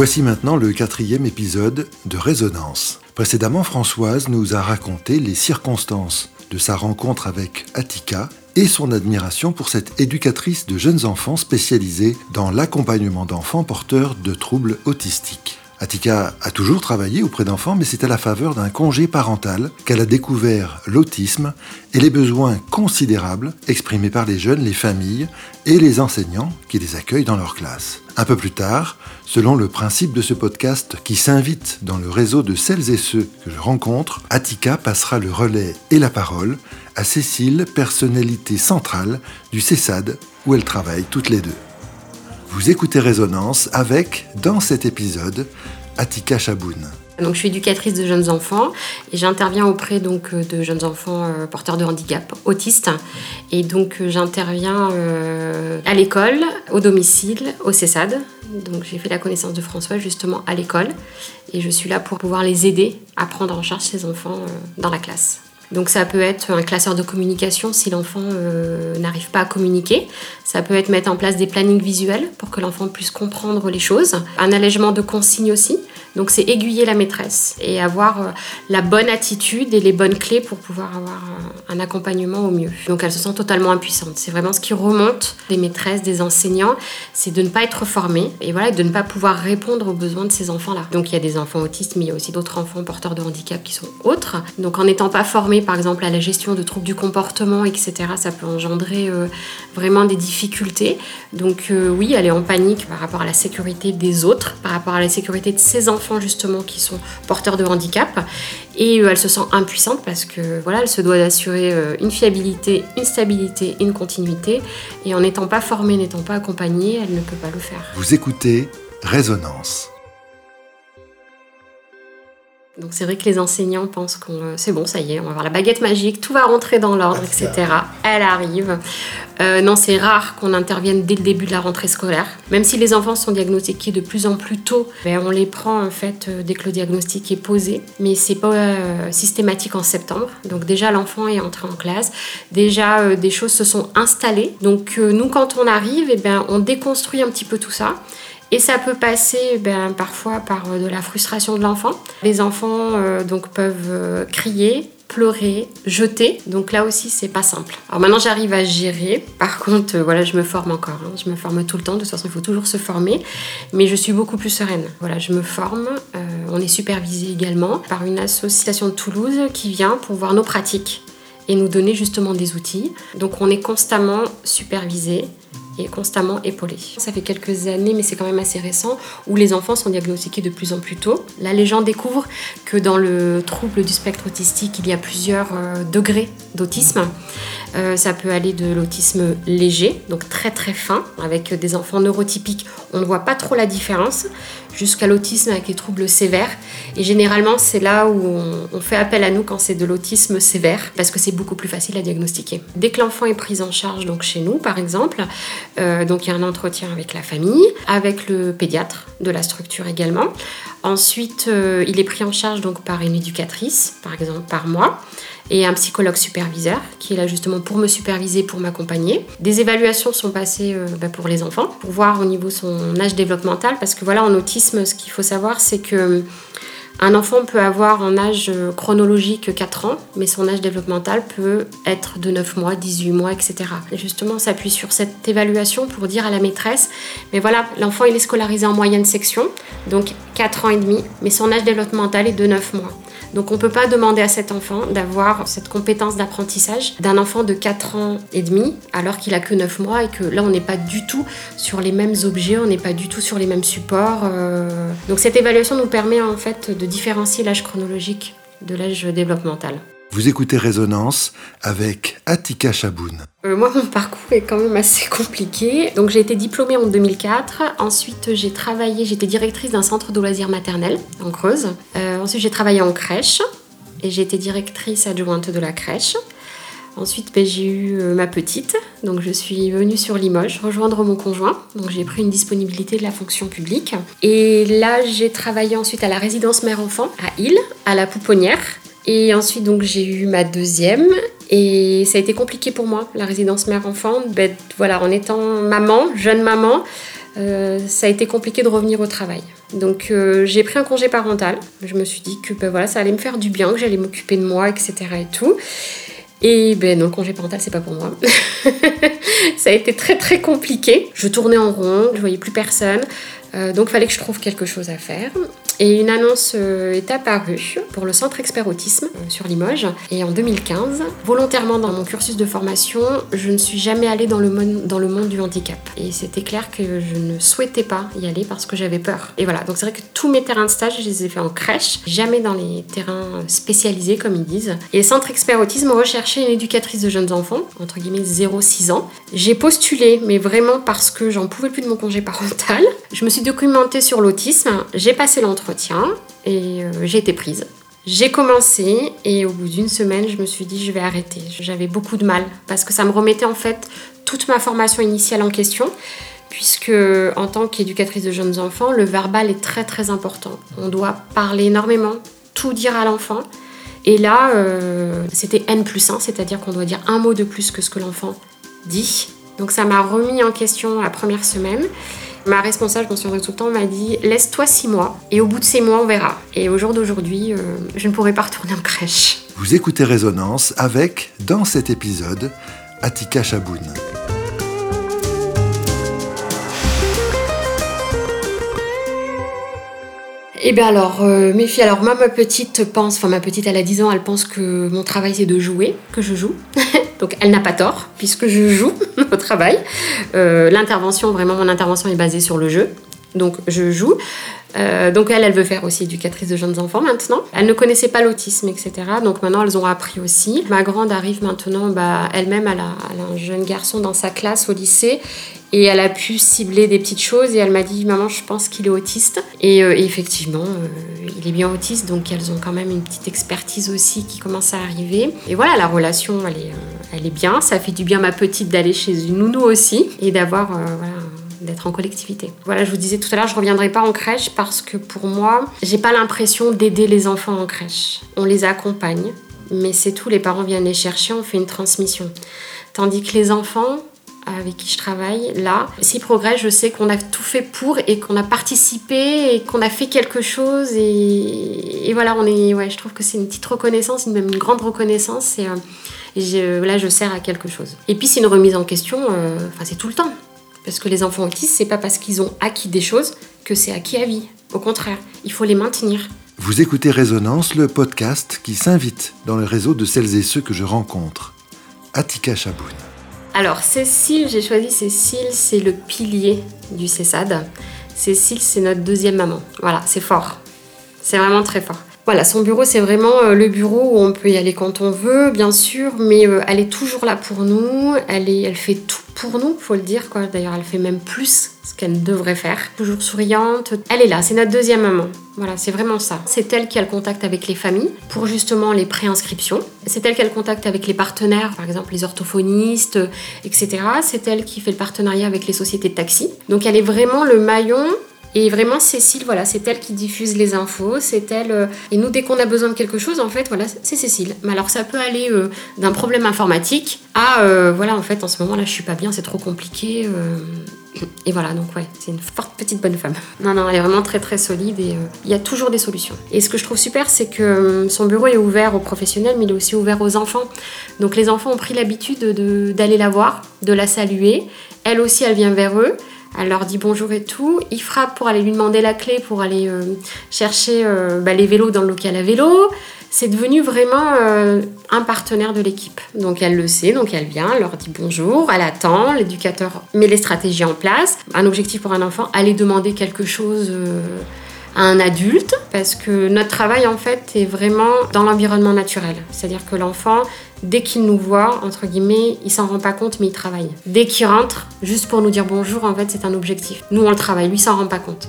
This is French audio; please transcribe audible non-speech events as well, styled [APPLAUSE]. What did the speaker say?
voici maintenant le quatrième épisode de Résonance. Précédemment, Françoise nous a raconté les circonstances de sa rencontre avec Attika et son admiration pour cette éducatrice de jeunes enfants spécialisée dans l'accompagnement d'enfants porteurs de troubles autistiques. Attika a toujours travaillé auprès d'enfants, mais c'est à la faveur d'un congé parental qu'elle a découvert l'autisme et les besoins considérables exprimés par les jeunes, les familles et les enseignants qui les accueillent dans leur classe. Un peu plus tard, selon le principe de ce podcast qui s'invite dans le réseau de celles et ceux que je rencontre, Attika passera le relais et la parole à Cécile, personnalité centrale du CESAD où elles travaillent toutes les deux. Vous écoutez Résonance avec, dans cet épisode, Atika Chaboun. Donc, je suis éducatrice de jeunes enfants et j'interviens auprès donc, de jeunes enfants euh, porteurs de handicap, autistes. Et donc, euh, j'interviens euh, à l'école, au domicile, au CESAD. Donc, j'ai fait la connaissance de François justement à l'école et je suis là pour pouvoir les aider à prendre en charge ces enfants dans la classe. Donc ça peut être un classeur de communication si l'enfant euh, n'arrive pas à communiquer. Ça peut être mettre en place des plannings visuels pour que l'enfant puisse comprendre les choses. Un allègement de consignes aussi. Donc c'est aiguiller la maîtresse et avoir euh, la bonne attitude et les bonnes clés pour pouvoir avoir un accompagnement au mieux. Donc elle se sent totalement impuissante. C'est vraiment ce qui remonte des maîtresses, des enseignants, c'est de ne pas être formé et voilà, de ne pas pouvoir répondre aux besoins de ces enfants-là. Donc il y a des enfants autistes, mais il y a aussi d'autres enfants porteurs de handicap qui sont autres. Donc en n'étant pas par exemple à la gestion de troubles du comportement, etc., ça peut engendrer euh, vraiment des difficultés. Donc euh, oui, elle est en panique par rapport à la sécurité des autres, par rapport à la sécurité de ses enfants justement qui sont porteurs de handicap. Et euh, elle se sent impuissante parce que voilà, elle se doit d'assurer une fiabilité, une stabilité, une continuité. Et en n'étant pas formée, n'étant pas accompagnée, elle ne peut pas le faire. Vous écoutez Résonance. Donc c'est vrai que les enseignants pensent que euh, c'est bon, ça y est, on va avoir la baguette magique, tout va rentrer dans l'ordre, etc. Elle arrive. Euh, non, c'est rare qu'on intervienne dès le début de la rentrée scolaire. Même si les enfants sont diagnostiqués de plus en plus tôt, ben, on les prend en fait euh, dès que le diagnostic est posé. Mais c'est pas systématique en septembre. Donc déjà l'enfant est entré en classe, déjà des choses se sont installées. Donc nous quand on arrive, eh ben, on déconstruit un petit peu tout ça. Et ça peut passer ben, parfois par euh, de la frustration de l'enfant. Les enfants euh, donc peuvent euh, crier, pleurer, jeter. Donc là aussi, c'est pas simple. Alors maintenant, j'arrive à gérer. Par contre, voilà, je me forme encore. Hein. Je me forme tout le temps. De toute façon, il faut toujours se former. Mais je suis beaucoup plus sereine. Voilà, je me forme. on est supervisé également par une association de Toulouse qui vient pour voir nos pratiques et nous donner justement des outils. Donc on est constamment supervisé constamment épaulé. Ça fait quelques années, mais c'est quand même assez récent, où les enfants sont diagnostiqués de plus en plus tôt. Là, les gens découvrent que dans le trouble du spectre autistique, il y a plusieurs euh, degrés d'autisme. Euh, ça peut aller de l'autisme léger, donc très très fin, avec des enfants neurotypiques, on ne voit pas trop la différence, jusqu'à l'autisme avec les troubles sévères. Et généralement, c'est là où on, fait appel à nous quand c'est de l'autisme sévère, parce que c'est beaucoup plus facile à diagnostiquer. Dès que l'enfant est pris en charge, chez nous par exemple, euh, il y a un entretien avec la famille, avec le pédiatre de la structure également. Ensuite, euh, il est pris en charge donc par une éducatrice, par exemple par moi et un psychologue superviseur qui est là justement pour me superviser, pour m'accompagner. Des évaluations sont passées euh, bah, pour les enfants, pour voir au niveau son âge développemental, parce que voilà, en autisme, ce qu'il faut savoir, c'est que un enfant peut avoir un âge chronologique 4 ans, mais son âge développemental peut être de 9 mois, 18 mois, etc. Et justement, on s'appuie sur cette évaluation pour dire à la maîtresse, mais voilà, l'enfant il est scolarisé en moyenne section, donc 4 ans et demi, mais son âge développemental est de 9 mois. Donc on ne peut pas demander à cet enfant d'avoir cette compétence d'apprentissage d'un enfant de 4 ans et demi alors qu'il a que 9 mois et que là on n'est pas du tout sur les mêmes objets, on n'est pas du tout sur les mêmes supports. Euh. Donc cette évaluation nous permet en fait de différencier l'âge chronologique de l'âge développemental. Vous écoutez Résonance avec Atika Chaboun. Euh, moi, mon parcours est quand même assez compliqué. Donc, j'ai été diplômée en 2004. Ensuite, j'ai travaillé, j'étais directrice d'un centre de loisirs maternel en Creuse. Euh, ensuite, j'ai travaillé en crèche et j'ai été directrice adjointe de la crèche. Ensuite, ben, j'ai eu euh, ma petite, donc je suis venue sur Limoges rejoindre mon conjoint. Donc j'ai pris une disponibilité de la fonction publique. Et là, j'ai travaillé ensuite à la résidence mère-enfant à Île, à la Pouponnière. Et ensuite, donc, j'ai eu ma deuxième. Et ça a été compliqué pour moi, la résidence mère-enfant. voilà, en étant maman, jeune maman, euh, ça a été compliqué de revenir au travail. Donc euh, j'ai pris un congé parental. Je me suis dit que ben, voilà, ça allait me faire du bien, que j'allais m'occuper de moi, etc. et tout. Et ben non, le congé parental, c'est pas pour moi. [LAUGHS] ça a été très très compliqué. Je tournais en rond, je voyais plus personne. Euh, donc fallait que je trouve quelque chose à faire. Et une annonce euh, est apparue pour le centre expert autisme euh, sur Limoges. Et en 2015, volontairement dans mon cursus de formation, je ne suis jamais allée dans le monde, dans le monde du handicap. Et c'était clair que je ne souhaitais pas y aller parce que j'avais peur. Et voilà, donc c'est vrai que tous mes terrains de stage, je les ai faits en crèche, jamais dans les terrains spécialisés comme ils disent. Et le centre expert autisme recherchait une éducatrice de jeunes enfants, entre guillemets 0-6 ans. J'ai postulé, mais vraiment parce que j'en pouvais plus de mon congé parental. Je me suis documentée sur l'autisme, j'ai passé l'entretien et euh, j'ai été prise. J'ai commencé et au bout d'une semaine, je me suis dit je vais arrêter. J'avais beaucoup de mal parce que ça me remettait en fait toute ma formation initiale en question puisque en tant qu'éducatrice de jeunes enfants, le verbal est très très important. On doit parler énormément, tout dire à l'enfant. Et là, euh, c'était N plus 1, c'est-à-dire qu'on doit dire un mot de plus que ce que l'enfant dit. Donc ça m'a remis en question la première semaine. Ma responsable, je m'en souviendrai tout le temps, m'a dit laisse-toi six mois et au bout de ces mois, on verra. Et au jour d'aujourd'hui, euh, je ne pourrai pas retourner en crèche. Vous écoutez Résonance avec, dans cet épisode, Atika Chaboun. Eh bien alors, euh, mes filles, alors moi ma petite pense, enfin ma petite elle a 10 ans, elle pense que mon travail c'est de jouer, que je joue. [LAUGHS] Donc elle n'a pas tort, puisque je joue [LAUGHS] au travail. Euh, l'intervention, vraiment mon intervention est basée sur le jeu. Donc je joue. Euh, donc elle, elle veut faire aussi éducatrice de jeunes enfants maintenant. Elle ne connaissait pas l'autisme, etc. Donc maintenant, elles ont appris aussi. Ma grande arrive maintenant, bah, elle-même, elle un jeune garçon dans sa classe au lycée. Et elle a pu cibler des petites choses et elle m'a dit maman je pense qu'il est autiste et, euh, effectivement il est bien autiste donc elles ont quand même une petite expertise aussi qui commence à arriver et voilà la relation elle est, elle est bien ça fait du bien ma petite d'aller chez une nounou aussi et d'avoir voilà d'être en collectivité. Voilà, je vous disais tout à l'heure, je reviendrai pas en crèche parce que pour moi, j'ai pas l'impression d'aider les enfants en crèche. On les accompagne, mais c'est tout, les parents viennent les chercher, on fait une transmission. Tandis que les enfants, avec qui je travaille, là, s'ils progressent, je sais qu'on a tout fait pour et qu'on a participé et qu'on a fait quelque chose. Et, voilà, on est, ouais, je trouve que c'est une petite reconnaissance, même une grande reconnaissance. Et, euh, là, je sers à quelque chose. Et puis, c'est une remise en question, euh, enfin, c'est tout le temps. Parce que les enfants autistes, c'est pas parce qu'ils ont acquis des choses que c'est acquis à vie. Au contraire, il faut les maintenir. Vous écoutez Résonance, le podcast qui s'invite dans le réseau de celles et ceux que je rencontre. Atika Chaboun. Alors, Cécile, j'ai choisi Cécile, c'est le pilier du CESAD. Cécile, c'est notre deuxième maman. Voilà, c'est fort. C'est vraiment très fort. Voilà, son bureau, c'est vraiment euh, le bureau où on peut y aller quand on veut, bien sûr, mais euh, elle est toujours là pour nous. Elle, est, elle fait tout pour nous, faut le dire. D'ailleurs, elle fait même plus ce qu'elle devrait faire. Toujours souriante. Elle est là, c'est notre deuxième maman. Voilà, c'est vraiment ça. C'est elle qui a le contact avec les familles pour justement les préinscriptions. C'est elle qui a le contact avec les partenaires, par exemple les orthophonistes, etc. C'est elle qui fait le partenariat avec les sociétés de taxi. Donc elle est vraiment le maillon et vraiment, Cécile, voilà, c'est elle qui diffuse les infos, c'est elle. Euh, et nous, dès qu'on a besoin de quelque chose, en fait, voilà, c'est Cécile. Mais alors, ça peut aller euh, d'un problème informatique à, euh, voilà, en fait, en ce moment-là, je suis pas bien, c'est trop compliqué. et voilà, donc ouais, c'est une forte petite bonne femme. [LAUGHS] Non, non, elle est vraiment très très solide et il y a toujours des solutions. Et ce que je trouve super, c'est que son bureau est ouvert aux professionnels, mais il est aussi ouvert aux enfants. Donc les enfants ont pris l'habitude d'aller la voir, de la saluer. Elle aussi, elle vient vers eux. Elle leur dit bonjour et tout. Il frappe pour aller lui demander la clé pour aller euh, chercher euh, bah, les vélos dans le local à vélo. C'est devenu vraiment euh, un partenaire de l'équipe. Donc elle le sait, donc elle vient, elle leur dit bonjour, elle attend, l'éducateur met les stratégies en place. Un objectif pour un enfant, aller demander quelque chose à un adulte, parce que notre travail en fait est vraiment dans l'environnement naturel. C'est-à-dire que l'enfant, dès qu'il nous voit, entre guillemets, il s'en rend pas compte, mais il travaille. Dès qu'il rentre, juste pour nous dire bonjour, en fait, c'est un objectif. Nous, on le travaille, lui, s'en rend pas compte.